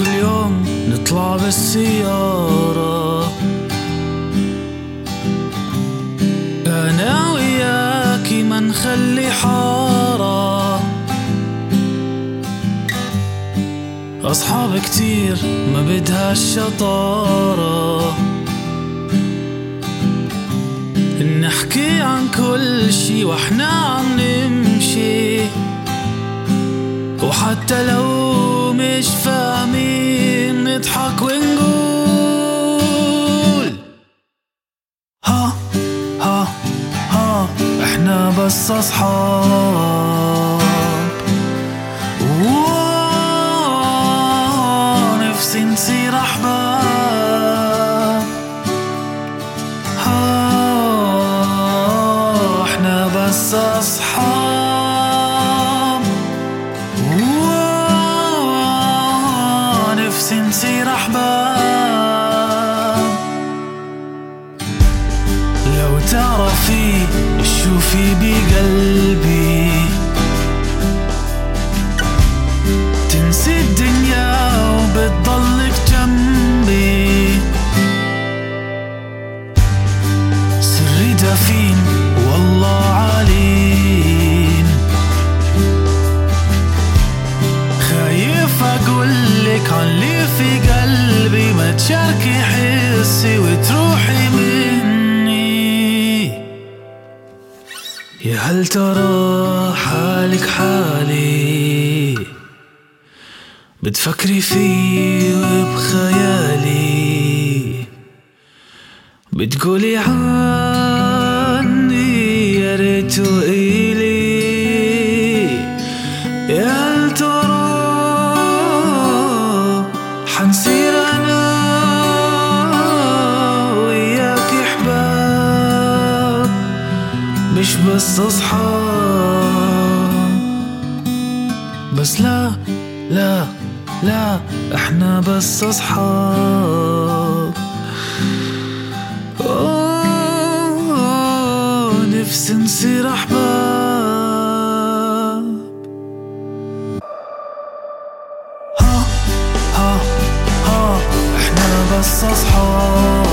كل يوم نطلع بالسيارة. أنا وياكي ما نخلي حارة. أصحاب كتير ما بدها الشطارة. نحكي عن كل شي وإحنا عم نمشي. وحتى لو مش فاهمين نضحك ونقول. ها ها ها إحنا بس أصحاب. نفسي نصير أحباب. ها إحنا بس أصحاب. نصير احباب لو تعرفي شو في بقلبي. تنسي الدنيا وبتضلك جنبي. سري دفين والله يا هل ترى حالك حالي؟ بتفكري فيه وبخيالي بتقولي عني يا ريت إلي يا هل ترى حنصير مش بس أصحاب. بس لا لا لا إحنا بس أصحاب. أوه، نفسي نصير أحباب. ها ها ها إحنا بس أصحاب.